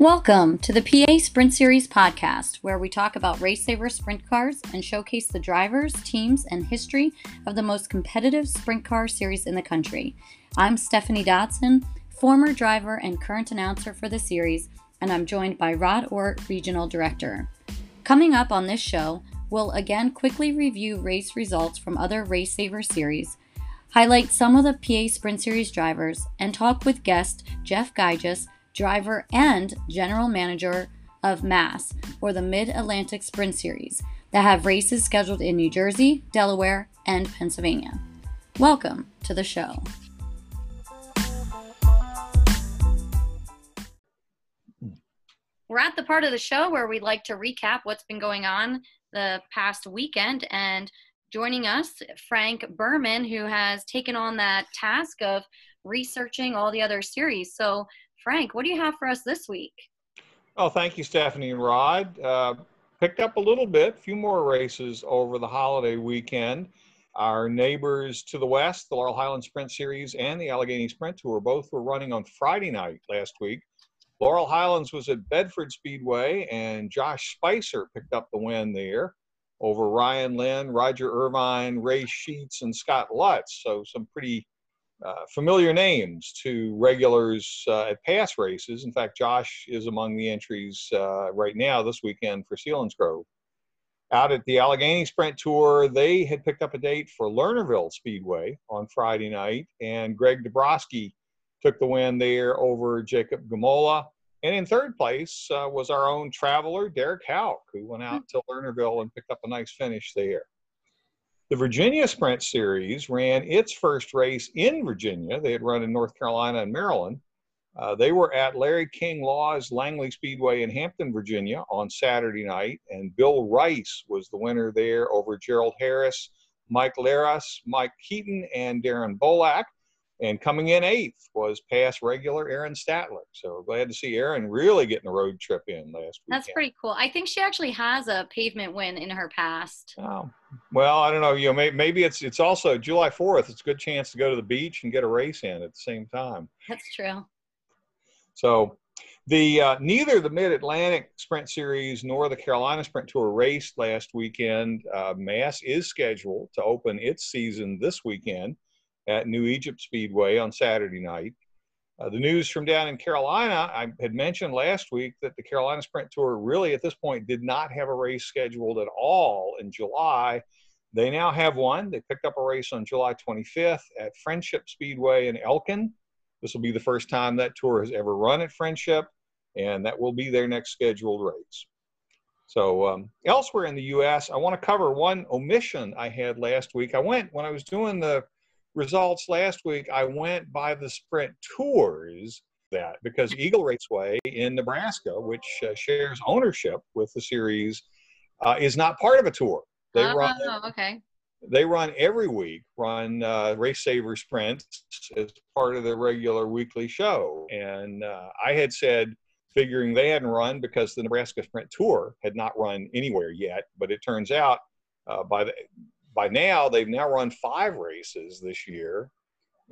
Welcome to the PA Sprint Series podcast, where we talk about race saver sprint cars and showcase the drivers, teams, and history of the most competitive sprint car series in the country. I'm Stephanie Dodson, former driver and current announcer for the series, and I'm joined by Rod Ort, Regional Director. Coming up on this show, we'll again quickly review race results from other Race Saver series, highlight some of the PA Sprint Series drivers, and talk with guest Jeff Geiges, driver and general manager of MASS, or the Mid Atlantic Sprint Series, that have races scheduled in New Jersey, Delaware, and Pennsylvania. Welcome to the show. We're at the part of the show where we'd like to recap what's been going on the past weekend. And joining us, Frank Berman, who has taken on that task of researching all the other series. So, Frank, what do you have for us this week? Oh, thank you, Stephanie and Rod. Uh, picked up a little bit, a few more races over the holiday weekend. Our neighbors to the west, the Laurel Highland Sprint Series and the Allegheny Sprint Tour, both were running on Friday night last week. Laurel Highlands was at Bedford Speedway, and Josh Spicer picked up the win there over Ryan Lynn, Roger Irvine, Ray Sheets, and Scott Lutz. So some pretty uh, familiar names to regulars uh, at past races. In fact, Josh is among the entries uh, right now this weekend for Selinsgrove. Out at the Allegheny Sprint Tour, they had picked up a date for Lernerville Speedway on Friday night, and Greg Dabrowski took the win there over Jacob Gamola. And in third place uh, was our own traveler, Derek Hauk, who went out to Lernerville and picked up a nice finish there. The Virginia Sprint Series ran its first race in Virginia. They had run in North Carolina and Maryland. Uh, they were at Larry King Law's Langley Speedway in Hampton, Virginia on Saturday night, and Bill Rice was the winner there over Gerald Harris, Mike Laras, Mike Keaton, and Darren Bolak. And coming in eighth was past regular Aaron Statler. So glad to see Aaron really getting a road trip in last week. That's pretty cool. I think she actually has a pavement win in her past. Oh, well, I don't know. You know, maybe it's it's also July Fourth. It's a good chance to go to the beach and get a race in at the same time. That's true. So, the uh, neither the Mid Atlantic Sprint Series nor the Carolina Sprint Tour raced last weekend. Uh, Mass is scheduled to open its season this weekend at New Egypt Speedway on Saturday night. Uh, the news from down in Carolina, I had mentioned last week that the Carolina Sprint Tour really at this point did not have a race scheduled at all in July. They now have one. They picked up a race on July 25th at Friendship Speedway in Elkin. This will be the first time that tour has ever run at Friendship, and that will be their next scheduled race. So, um, elsewhere in the U.S., I want to cover one omission I had last week. I went when I was doing the results last week, I went by the sprint tours that because Eagle Raceway in Nebraska, which uh, shares ownership with the series, uh, is not part of a tour. They oh, run, okay. They run every week, run uh, Race Saver sprints as part of their regular weekly show. And uh, I had said, figuring they hadn't run because the Nebraska Sprint Tour had not run anywhere yet, but it turns out uh, by the by now they've now run five races this year.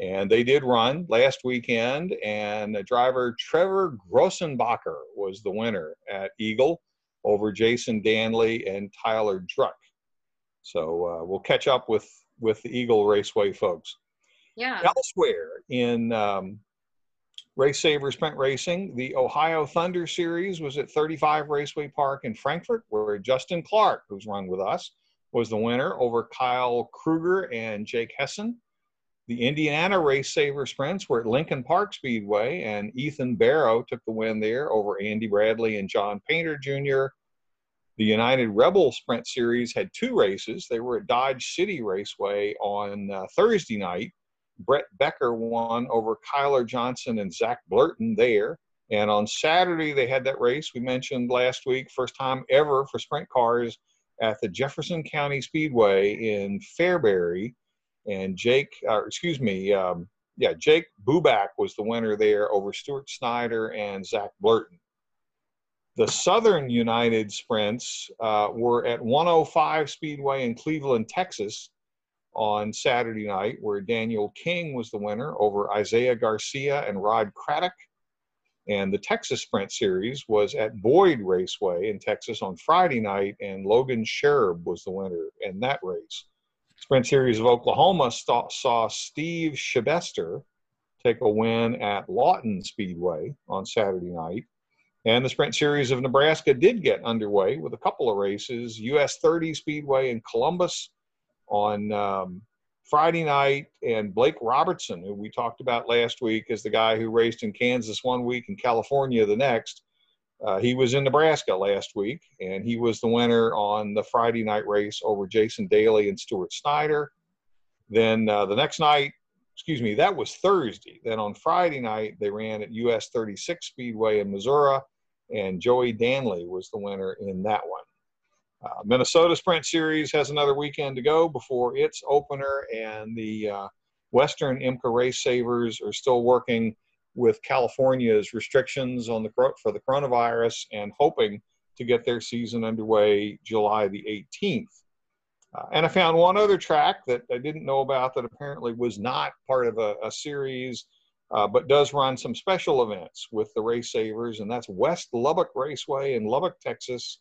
And they did run last weekend and driver trevor grossenbacher was the winner at eagle over jason danley and tyler druck. So uh, we'll catch up with with the eagle raceway folks. Yeah. Elsewhere in um, race saver sprint racing the ohio thunder series was at 35 raceway park in frankfort where justin clark who's run with us was the winner over Kyle Kruger and Jake Hessen. The Indiana Race Saver Sprints were at Lincoln Park Speedway, and Ethan Barrow took the win there over Andy Bradley and John Painter Jr. The United Rebel Sprint Series had two races. They were at Dodge City Raceway on uh, Thursday night. Brett Becker won over Kyler Johnson and Zach Blurton there. And on Saturday, they had that race we mentioned last week, first time ever for sprint cars at the Jefferson County Speedway in Fairbury, and Jake, uh, excuse me, um, yeah, Jake Bubak was the winner there over Stuart Snyder and Zach Blurton. The Southern United sprints uh, were at 105 Speedway in Cleveland, Texas on Saturday night, where Daniel King was the winner over Isaiah Garcia and Rod Craddock. And the Texas Sprint Series was at Boyd Raceway in Texas on Friday night, and Logan Sherb was the winner in that race. Sprint Series of Oklahoma saw, Steve Schuebester take a win at Lawton Speedway on Saturday night. And the Sprint Series of Nebraska did get underway with a couple of races. US 30 Speedway in Columbus on um, Friday night, and Blake Robertson, who we talked about last week, is the guy who raced in Kansas one week and California the next. Uh, he was in Nebraska last week, and he was the winner on the Friday night race over Jason Daly and Stuart Snyder. Then uh, the next night, excuse me, that was Thursday. Then on Friday night, they ran at US 36 Speedway in Missouri, and Joey Danley was the winner in that one. Uh, Minnesota Sprint Series has another weekend to go before its opener, and the uh, Western IMCA Race Savers are still working with California's restrictions on the for the coronavirus and hoping to get their season underway July the 18th. Uh, and I found one other track that I didn't know about that apparently was not part of a, a series, uh, but does run some special events with the race savers, and that's West Lubbock Raceway in Lubbock, Texas.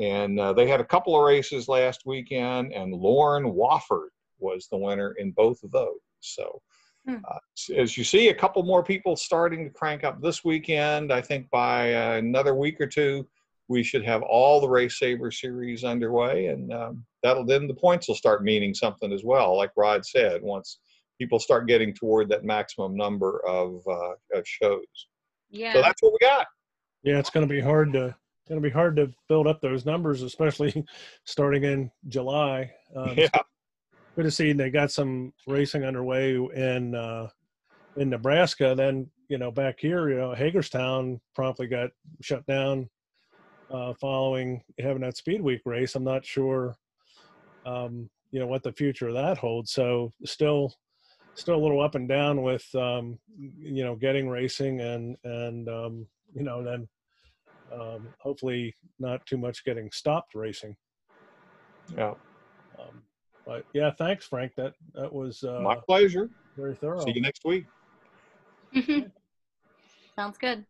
And uh, they had a couple of races last weekend, and Lauren Wofford was the winner in both of those. So, hmm. uh, as you see, a couple more people starting to crank up this weekend. I think by uh, another week or two, we should have all the Race Saver series underway, and um, that'll then the points will start meaning something as well. Like Rod said, once people start getting toward that maximum number of, uh, of shows. Yeah. So that's what we got. Yeah, it's going to be hard to going to be hard to build up those numbers, especially starting in July. Um, yeah. Good to see they got some racing underway in uh, in Nebraska. Then you know back here, you know Hagerstown promptly got shut down uh, following having that Speed Week race. I'm not sure, um, you know, what the future of that holds. So still, still a little up and down with, um, you know, getting racing and and um, you know then um, hopefully not too much getting stopped racing. Yeah. Um, but yeah, thanks, Frank. That that was uh, my pleasure. Very thorough. See you next week. Sounds good.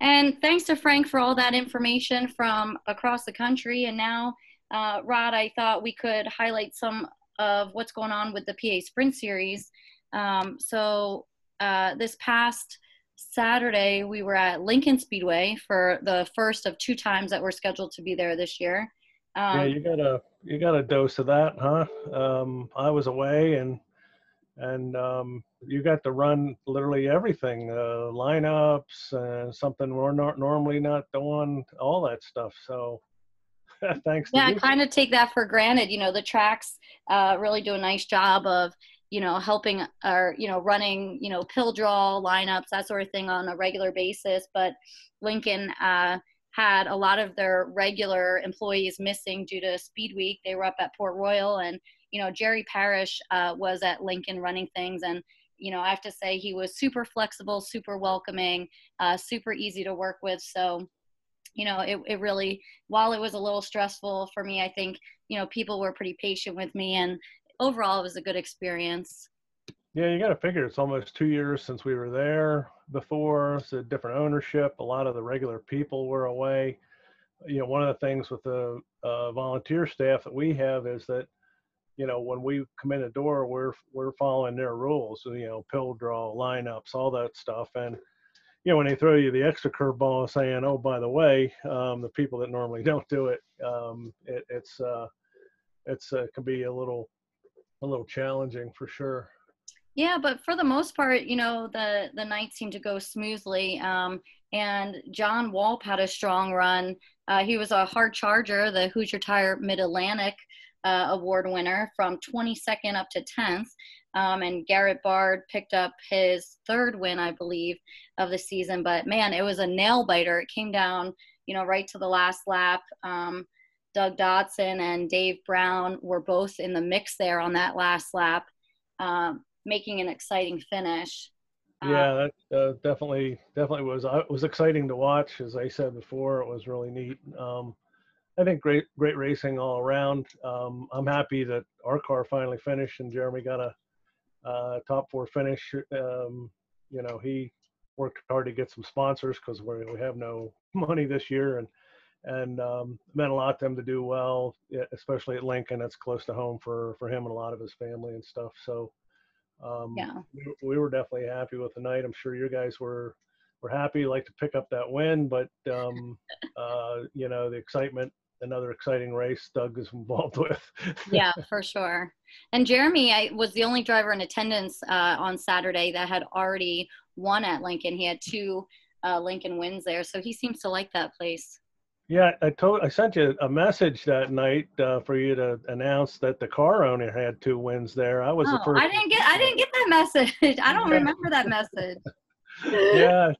And thanks to Frank for all that information from across the country. And now, uh, Rod, I thought we could highlight some of what's going on with the PA Sprint Series. Um, so uh, this past Saturday, we were at Lincoln Speedway for the first of two times that we're scheduled to be there this year. Um, yeah, you got a you got a dose of that, huh? Um, I was away, and and um, you got to run literally everything, uh, lineups, uh, something we're not normally not doing, all that stuff. So thanks. Yeah, I kind of take that for granted. You know, the tracks uh, really do a nice job of you know, helping or, you know, running, you know, pill draw lineups, that sort of thing on a regular basis. But Lincoln uh, had a lot of their regular employees missing due to Speed Week. They were up at Port Royal and, you know, Jerry Parrish uh, was at Lincoln running things. And, you know, I have to say he was super flexible, super welcoming, uh, super easy to work with. So, you know, it, it really, while it was a little stressful for me, I think, you know, people were pretty patient with me and overall it was a good experience. Yeah, you got to figure it's almost two years since we were there before. It's a different ownership. A lot of the regular people were away. You know, one of the things with the uh, volunteer staff that we have is that, you know, when we come in the door, we're we're following their rules. So, you know, pill draw, lineups, all that stuff. And you know, when they throw you the extra curveball saying, "Oh, by the way, um, the people that normally don't do it, um, it it's uh, it's uh, can be a little a little challenging for sure. Yeah, but for the most part, you know, the the night seemed to go smoothly. Um, and John Walp had a strong run. Uh, he was a hard charger, the Hoosier Tire Mid Atlantic uh, Award winner from 22nd up to 10th. Um, and Garrett Bard picked up his third win, I believe, of the season. But man, it was a nail biter. It came down, you know, right to the last lap. Um, Doug Dodson and Dave Brown were both in the mix there on that last lap, um, making an exciting finish. Yeah, um, that uh, definitely definitely was. Uh, was exciting to watch. As I said before, it was really neat. Um, I think great great racing all around. Um, I'm happy that our car finally finished and Jeremy got a uh, top four finish. Um, you know, he worked hard to get some sponsors because we we have no money this year, and and um, meant a lot to him to do well, especially at Lincoln. It's close to home for for him and a lot of his family and stuff. So um, yeah, we, we were definitely happy with the night. I'm sure you guys were were happy, like to pick up that win, but um, uh, you know the excitement another exciting race Doug is involved with. yeah, for sure. And Jeremy I, was the only driver in attendance uh, on Saturday that had already won at Lincoln. He had two uh, Lincoln wins there, so he seems to like that place. Yeah, I told I sent you a message that night uh, for you to announce that the car owner had two wins there. I was oh, the first. I didn't get I didn't get that message. I don't remember that message. yeah,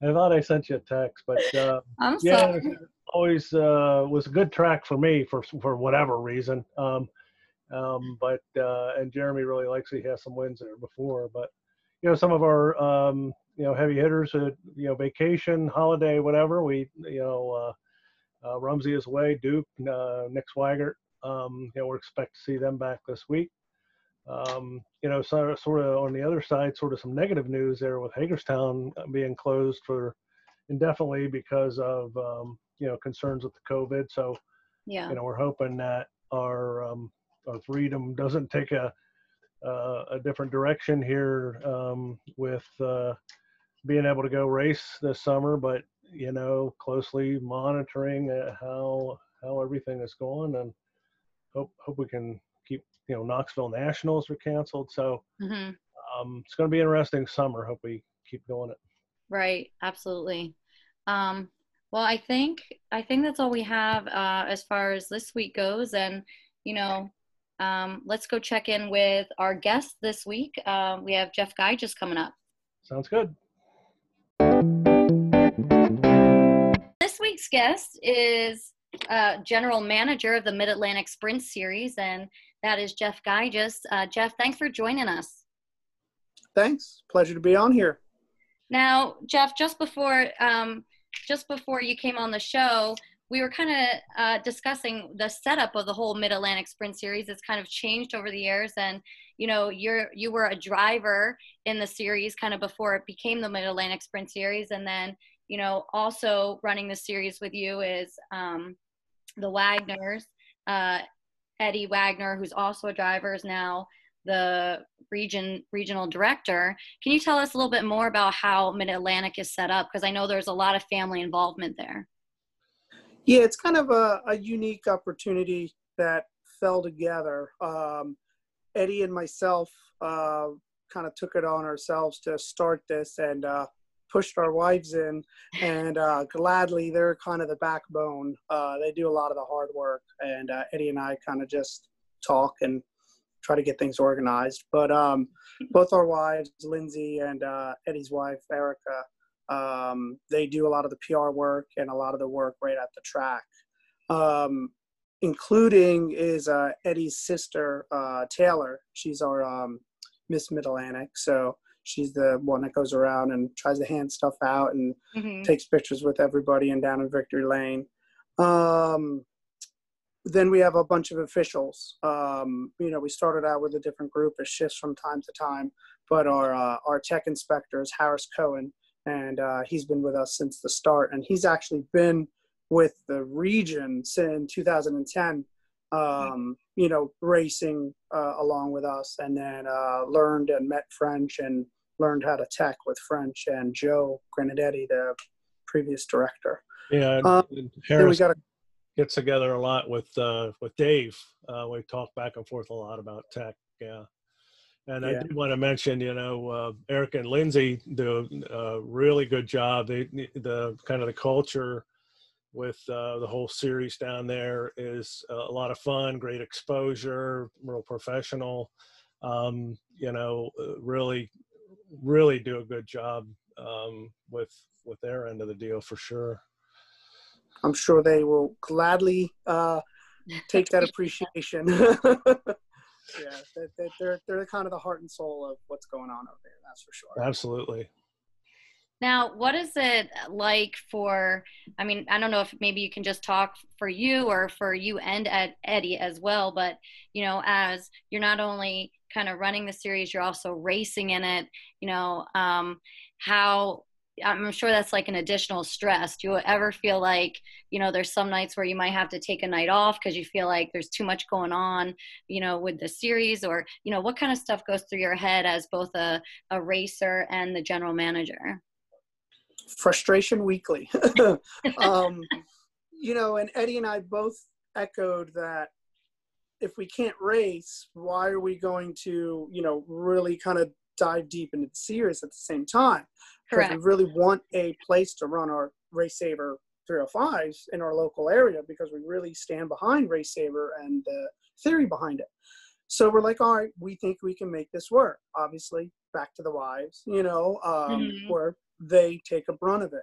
I thought I sent you a text, but uh, I'm yeah, sorry. always uh, was a good track for me for for whatever reason. Um, um, but uh, and Jeremy really likes it. He has some wins there before, but you know some of our um, you know heavy hitters, uh, you know vacation, holiday, whatever. We you know uh, uh, Rumsey is away, Duke, uh, Nick Swigert. Um, you know we expect to see them back this week. Um, you know, so, sort of on the other side, sort of some negative news there with Hagerstown being closed for indefinitely because of um, you know concerns with the COVID. So yeah, you know we're hoping that our um, our freedom doesn't take a uh, a different direction here um, with uh, being able to go race this summer, but you know closely monitoring uh, how how everything is going and hope hope we can keep you know Knoxville Nationals were canceled, so mm-hmm. um, it's going to be an interesting summer. Hope we keep going it. Right, absolutely. Um, well, I think I think that's all we have uh, as far as this week goes, and you know, um, let's go check in with our guest this week. Uh, we have Jeff Geiges coming up. Sounds good. Week's guest is uh, general manager of the Mid Atlantic Sprint Series, and that is Jeff Geiges. Uh, Jeff, thanks for joining us. Thanks. Pleasure to be on here. Now, Jeff, just before um, just before you came on the show, we were kind of uh, discussing the setup of the whole Mid Atlantic Sprint Series. It's kind of changed over the years, and you know, you're you were a driver in the series kind of before it became the Mid Atlantic Sprint Series, and then you know, also running the series with you is um, the Wagners. Uh, Eddie Wagner, who's also a driver, is now the region regional director. Can you tell us a little bit more about how Mid Atlantic is set up? Because I know there's a lot of family involvement there. Yeah, it's kind of a, a unique opportunity that fell together. Um, Eddie and myself uh, kind of took it on ourselves to start this and uh, pushed our wives in, and uh, gladly they're kind of the backbone. Uh, they do a lot of the hard work, and uh, Eddie and I kind of just talk and try to get things organized. But um, both our wives, Lindsay and uh, Eddie's wife, Erica, um, they do a lot of the PR work and a lot of the work right at the track. Um, including is uh, Eddie's sister, uh, Taylor. She's our um, Miss Mid Atlantic. So she's the one that goes around and tries to hand stuff out and mm-hmm. takes pictures with everybody and down in Victory Lane. Um, then we have a bunch of officials. Um, you know, we started out with a different group It shifts from time to time, but our uh, our tech inspector is Harris Cohen, and uh, he's been with us since the start. And he's actually been with the region since 2010. Um, you know, racing uh, along with us, and then uh, learned and met French and learned how to tech with French and Joe Granadetti, the previous director. Yeah, um, we got a gets together a lot with uh, with Dave. Uh, we talk back and forth a lot about tech. Yeah. And yeah. I did want to mention, you know, uh, Eric and Lindsay do a really good job. They, the kind of the culture with uh, the whole series down there is a lot of fun, great exposure, real professional. Um, you know, uh, really, really do a good job um, with with their end of the deal for sure. I'm sure they will gladly uh, take that appreciation. yeah, they, are they're, they're kind of the heart and soul of what's going on over there. That's for sure. Absolutely. Now, what is it like for? I mean, I don't know if maybe you can just talk for you or for you and Ed, Eddie as well. But you know, as you're not only kind of running the series, you're also racing in it. You know, um, how I'm sure that's like an additional stress. Do you ever feel like, you know, there's some nights where you might have to take a night off because you feel like there's too much going on, you know, with the series or, you know, what kind of stuff goes through your head as both a, a racer and the general manager? Frustration weekly. um, you know, and Eddie and I both echoed that if we can't race, why are we going to, you know, really kind of dive deep into the series at the same time? Because we really want a place to run our Race Saver 305s in our local area because we really stand behind Race Saver and the theory behind it. So we're like, all right, we think we can make this work. Obviously, back to the wives, you know, um, mm-hmm. where they take a brunt of it.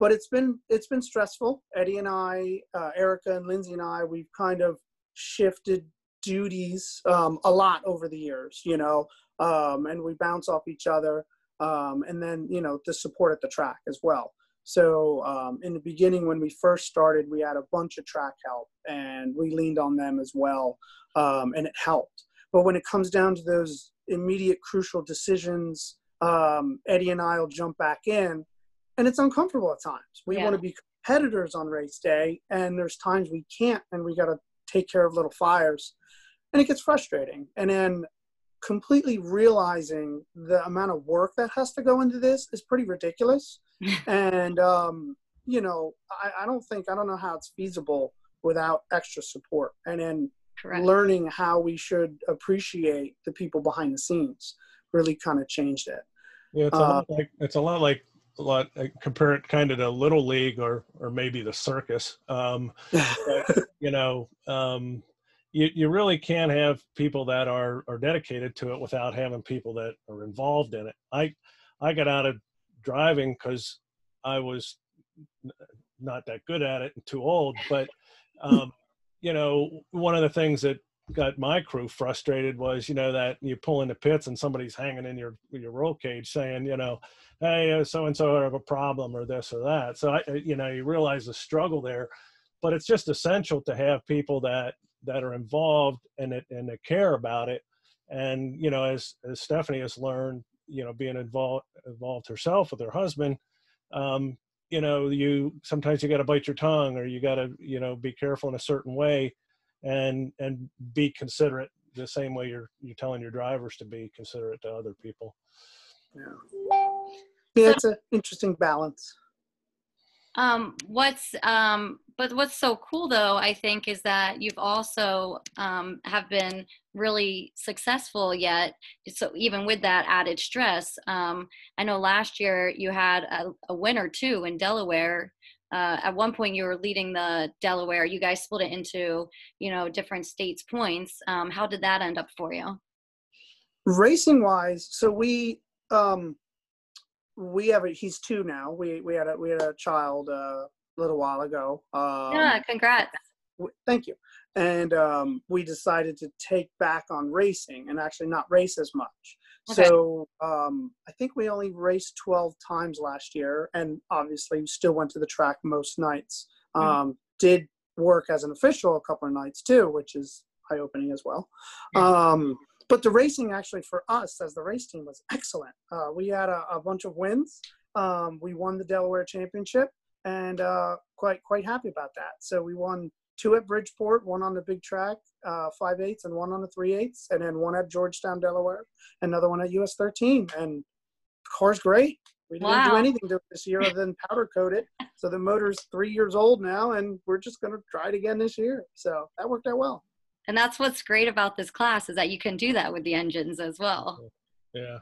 But it's been it's been stressful. Eddie and I, uh, Erica and Lindsay and I, we've kind of shifted duties um, a lot over the years, you know, um, and we bounce off each other. Um, and then you know the support at the track as well. So um, in the beginning, when we first started, we had a bunch of track help, and we leaned on them as well, um, and it helped. But when it comes down to those immediate crucial decisions um, Eddie and I will jump back in, and it's uncomfortable at times. We yeah. want to be competitors on race day, and there's times we can't, and we got to take care of little fires, and it gets frustrating. And then completely realizing the amount of work that has to go into this is pretty ridiculous. and um, you know, I, I don't think I don't know how it's feasible without extra support. And then Correct. learning how we should appreciate the people behind the scenes really kind of changed it. Yeah, it's a uh, lot like it's a lot like a lot like, compare it kind of to little league or or maybe the circus. Um, but, you know, um, you you really can't have people that are are dedicated to it without having people that are involved in it. I I got out of driving because I was not that good at it and too old, but um, you know, one of the things that got my crew frustrated was you know that you pull into pits and somebody's hanging in your your roll cage saying you know hey so and so have a problem or this or that. So i you know you realize the struggle there but it's just essential to have people that that are involved and it and that care about it. And you know as as stephanie has learned you know being involved involved herself with her husband um you know you sometimes you got to bite your tongue or you got to you know be careful in a certain way and and be considerate the same way you're you're telling your drivers to be considerate to other people. Yeah, yeah, it's an interesting balance. Um, what's um, but what's so cool though, I think, is that you've also um, have been really successful yet. So even with that added stress, um, I know last year you had a, a winner too in Delaware uh, at one point you were leading the Delaware. You guys split it into, you know, different states points. Um, how did that end up for you? Racing wise, so we um, we have a, he's two now. We we had a we had a child uh, a little while ago. Um, yeah, congrats. Thank you. And um, we decided to take back on racing and actually not race as much. Okay. So um, I think we only raced 12 times last year, and obviously still went to the track most nights. Mm-hmm. Um, did work as an official a couple of nights too, which is eye opening as well. Um, but the racing actually for us as the race team was excellent. Uh, we had a, a, bunch of wins. Um, we won the Delaware Championship, and uh, quite quite happy about that. So we won two at Bridgeport, one on the big track, uh, five eighths, and one on the three eighths, and then one at Georgetown, Delaware, another one at US 13. And car's great. We didn't wow. do anything to it this year other than powder coat it. So the motor's three years old now, and we're just going to try it again this year. So that worked out well. And that's what's great about this class is that you can do that with the engines as well. Yeah.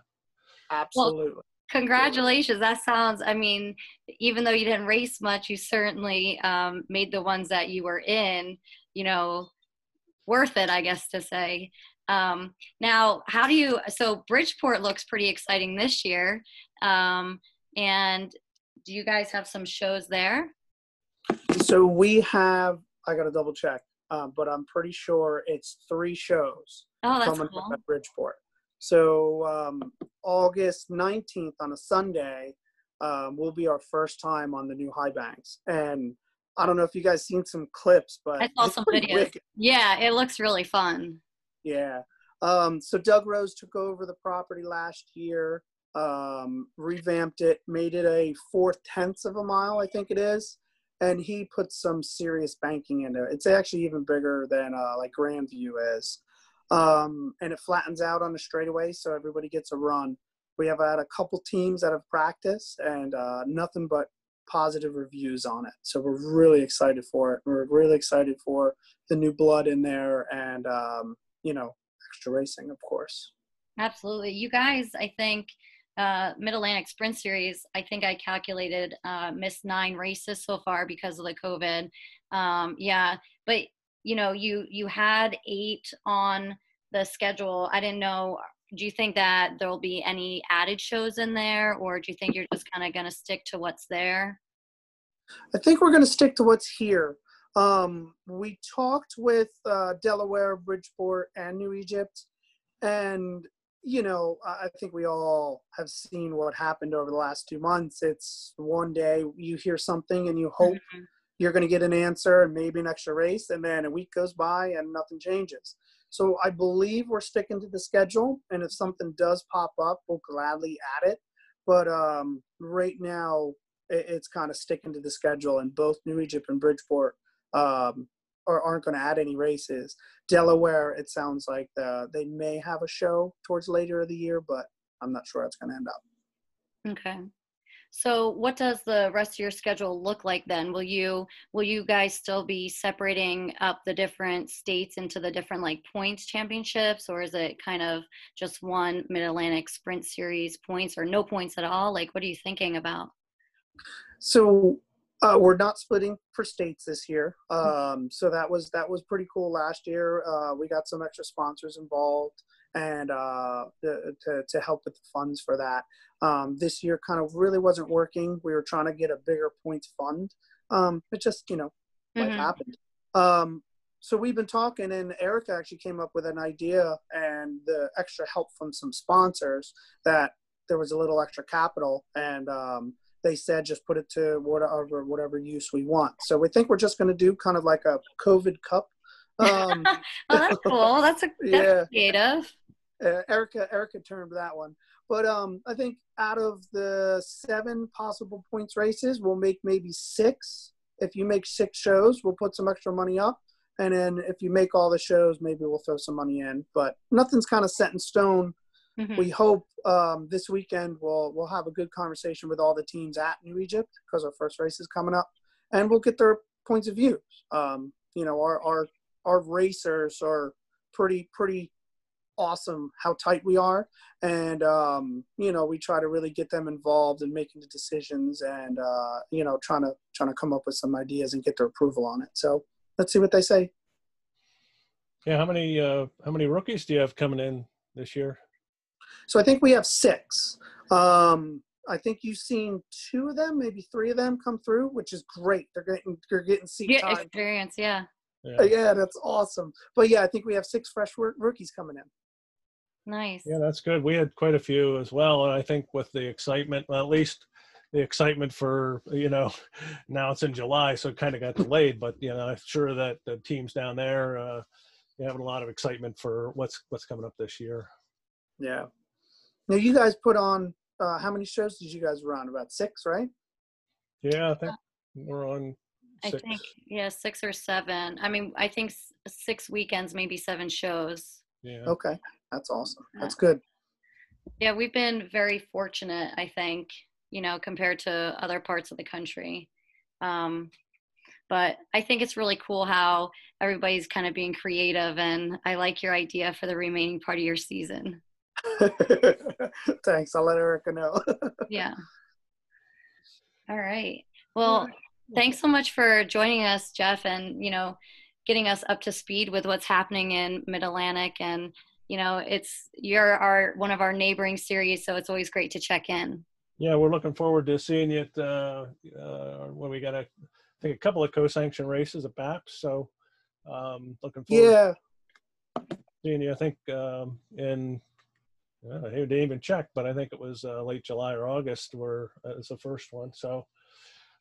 Absolutely. Well, Congratulations. That sounds, I mean, even though you didn't race much, you certainly um, made the ones that you were in, you know, worth it, I guess to say. Um, now, how do you, so Bridgeport looks pretty exciting this year. Um, and do you guys have some shows there? So we have, I got to double check, um, but I'm pretty sure it's three shows oh, that's coming cool. at Bridgeport. So um, August 19th on a Sunday, um, will be our first time on the new high banks. And I don't know if you guys seen some clips, but I saw some videos. wicked. Yeah, it looks really fun. Yeah. Um, so Doug Rose took over the property last year, um, revamped it, made it a four tenths of a mile, I think it is, and he put some serious banking into it. It's actually even bigger than uh, like Grandview is, um, and it flattens out on the straightaway, so everybody gets a run. We have had a couple teams that have practiced, and uh, nothing but positive reviews on it. So we're really excited for it. We're really excited for the new blood in there, and um, you know extra racing, of course. Absolutely. You guys, I think, uh, Mid Atlantic Sprint Series, I think I calculated uh, missed nine races so far because of the COVID. Um, yeah, but you know, you you had eight on the schedule. I didn't know. Do you think that there will be any added shows in there, or do you think you're just kind of going to stick to what's there? I think we're going to stick to what's here. Um, we talked with uh, Delaware, Bridgeport, and New Egypt, and you know, I think we all have seen what happened over the last two months. It's one day you hear something and you hope Mhm. You're going to get an answer and maybe an extra race, and then a week goes by and nothing changes. So I believe we're sticking to the schedule, and if something does pop up, we'll gladly add it. But um, right now, it, it's kind of sticking to the schedule, and both New Egypt and Bridgeport um, are, aren't going to add any races. Delaware, it sounds like the, they may have a show towards later of the year, but I'm not sure it's going to end up. Okay. So what does the rest of your schedule look like then? Will you will you guys still be separating up the different states into the different like points championships or is it kind of just one mid-Atlantic sprint series points or no points at all? Like what are you thinking about? So uh, we're not splitting for states this year. Um, so that was that was pretty cool last year. Uh, we got some extra sponsors involved and uh, to, to to help with the funds for that. Um, this year kind of really wasn't working. We were trying to get a bigger points fund. Um, it just you know life Mhm. happened. Um, so we've been talking, and Erica actually came up with an idea and the extra help from some sponsors that there was a little extra capital, and um, they said just put it to whatever whatever use we want. So we think we're just going to do kind of like a COVID Cup. Um, oh, that's cool. That's a that's Yeah. creative. Uh, Erica Erica termed that one. But um, I think out of the seven possible points races, we'll make maybe six. If you make six shows, we'll put some extra money up, and then if you make all the shows, maybe we'll throw some money in. But nothing's kind of set in stone. Mhm. We hope um, this weekend we'll we'll have a good conversation with all the teams at New Egypt because our first race is coming up, and we'll get their points of view. Um, you know, our our our racers are pretty pretty awesome how tight we are. And um, you know we try to really get them involved in making the decisions and uh, you know trying to trying to come up with some ideas and get their approval on it. So let's see what they say. Yeah, how many uh, how many rookies do you have coming in this year? so i think we have six. Um, i think you've seen two of them maybe three of them come through which is great. They're getting they're getting seat Yeah, time. experience, yeah. Yeah, yeah that's awesome. But yeah i think we have six fresh rookies coming in Nice. yeah, that's good. We had quite a few as well, and I think with the excitement, well, at least the excitement for you know, now it's in July, so it kind of got delayed. But you know, I'm sure that the teams down there, uh, you having a lot of excitement for what's what's coming up this year. yeah now you guys put on uh, how many shows did you guys run about six right Yeah, I think we're on. I think yeah, six or seven. I mean, I think six weekends, maybe seven shows. Yeah. Okay, that's awesome. That's good. Yeah, we've been very fortunate, I think, you know, compared to other parts of the country. Um, but I think it's really cool how everybody's kind of being creative, and I like your idea for the remaining part of your season. Thanks. I'll let Erica know. Yeah. All right. Well, thanks so much for joining us, Jeff, and you know, getting us up to speed with what's happening in Mid Atlantic. And you know, it's you're our one of our neighboring series, so it's always great to check in. Yeah, we're looking forward to seeing you at uh, uh, when we got a, I think a couple of co-sanctioned races at BAPS. So um, looking forward yeah, to seeing you. I think um, in I didn't even check, but I think it was uh, late July or August where uh, it's the first one. So,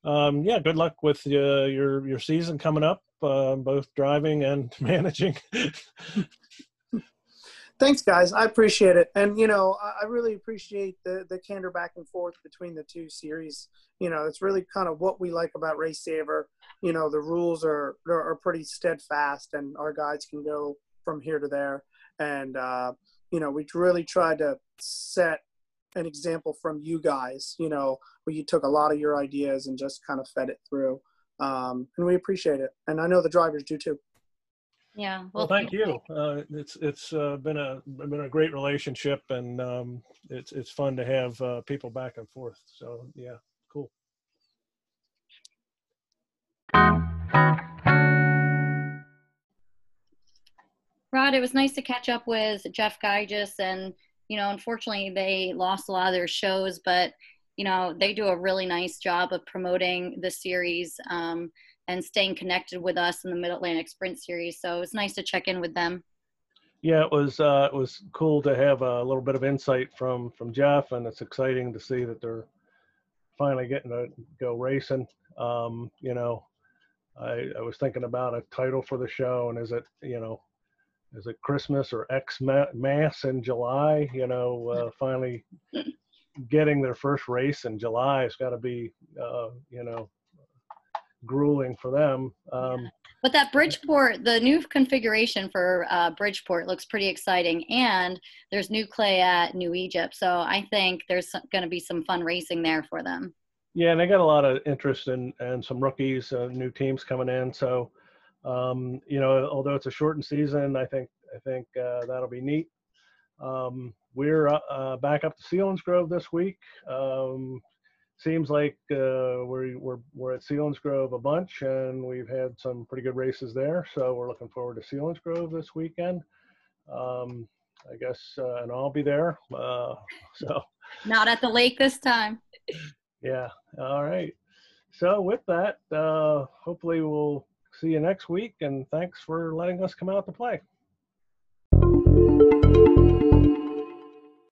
um, yeah, good luck with uh, your your season coming up, uh, both driving and managing. Thanks, guys. I appreciate it, and you know, I really appreciate the the candor back and forth between the two series. You know, it's really kind of what we like about Race Saver. You know, the rules are are pretty steadfast, and our guides can go from here to there. And uh, you know, we really tried to set an example from you guys. You know, where you took a lot of your ideas and just kind of fed it through. Um, and we appreciate it, and I know the drivers do too. Yeah. Well, well thank you. Uh, it's it's uh, been a been a great relationship, and um, it's it's fun to have uh, people back and forth. So yeah, cool. Rod, it was nice to catch up with Jeff Geiges, and you know, unfortunately, they lost a lot of their shows, but you know, they do a really nice job of promoting the series. Um, and staying connected with us in the Mid Atlantic Sprint Series. So it was nice to check in with them. Yeah, it was uh, it was cool to have a little bit of insight from from Jeff, and it's exciting to see that they're finally getting to go racing. Um, you know, I, I was thinking about a title for the show, and is it you know, is it Christmas or X Mass in July? You know, uh, finally getting their first race in July has got to be uh, you know grueling for them. Um, but that Bridgeport, the new configuration for uh, Bridgeport looks pretty exciting, and there's new clay at New Egypt, so I think there's going to be some fun racing there for them. Yeah, and they got a lot of interest in and some rookies, uh, new teams coming in. So, um, you know, although it's a shortened season, I think I think uh, that'll be neat. Um, we're uh, uh back up to Selinsgrove this week. Um, seems like uh, we're, we're, we're at Selinsgrove a bunch and we've had some pretty good races there. So we're looking forward to Selinsgrove this weekend. Um, I guess, uh, and I'll be there. Uh, so not at the lake this time. yeah. All right. So with that, uh, hopefully we'll see you next week and thanks for letting us come out to play.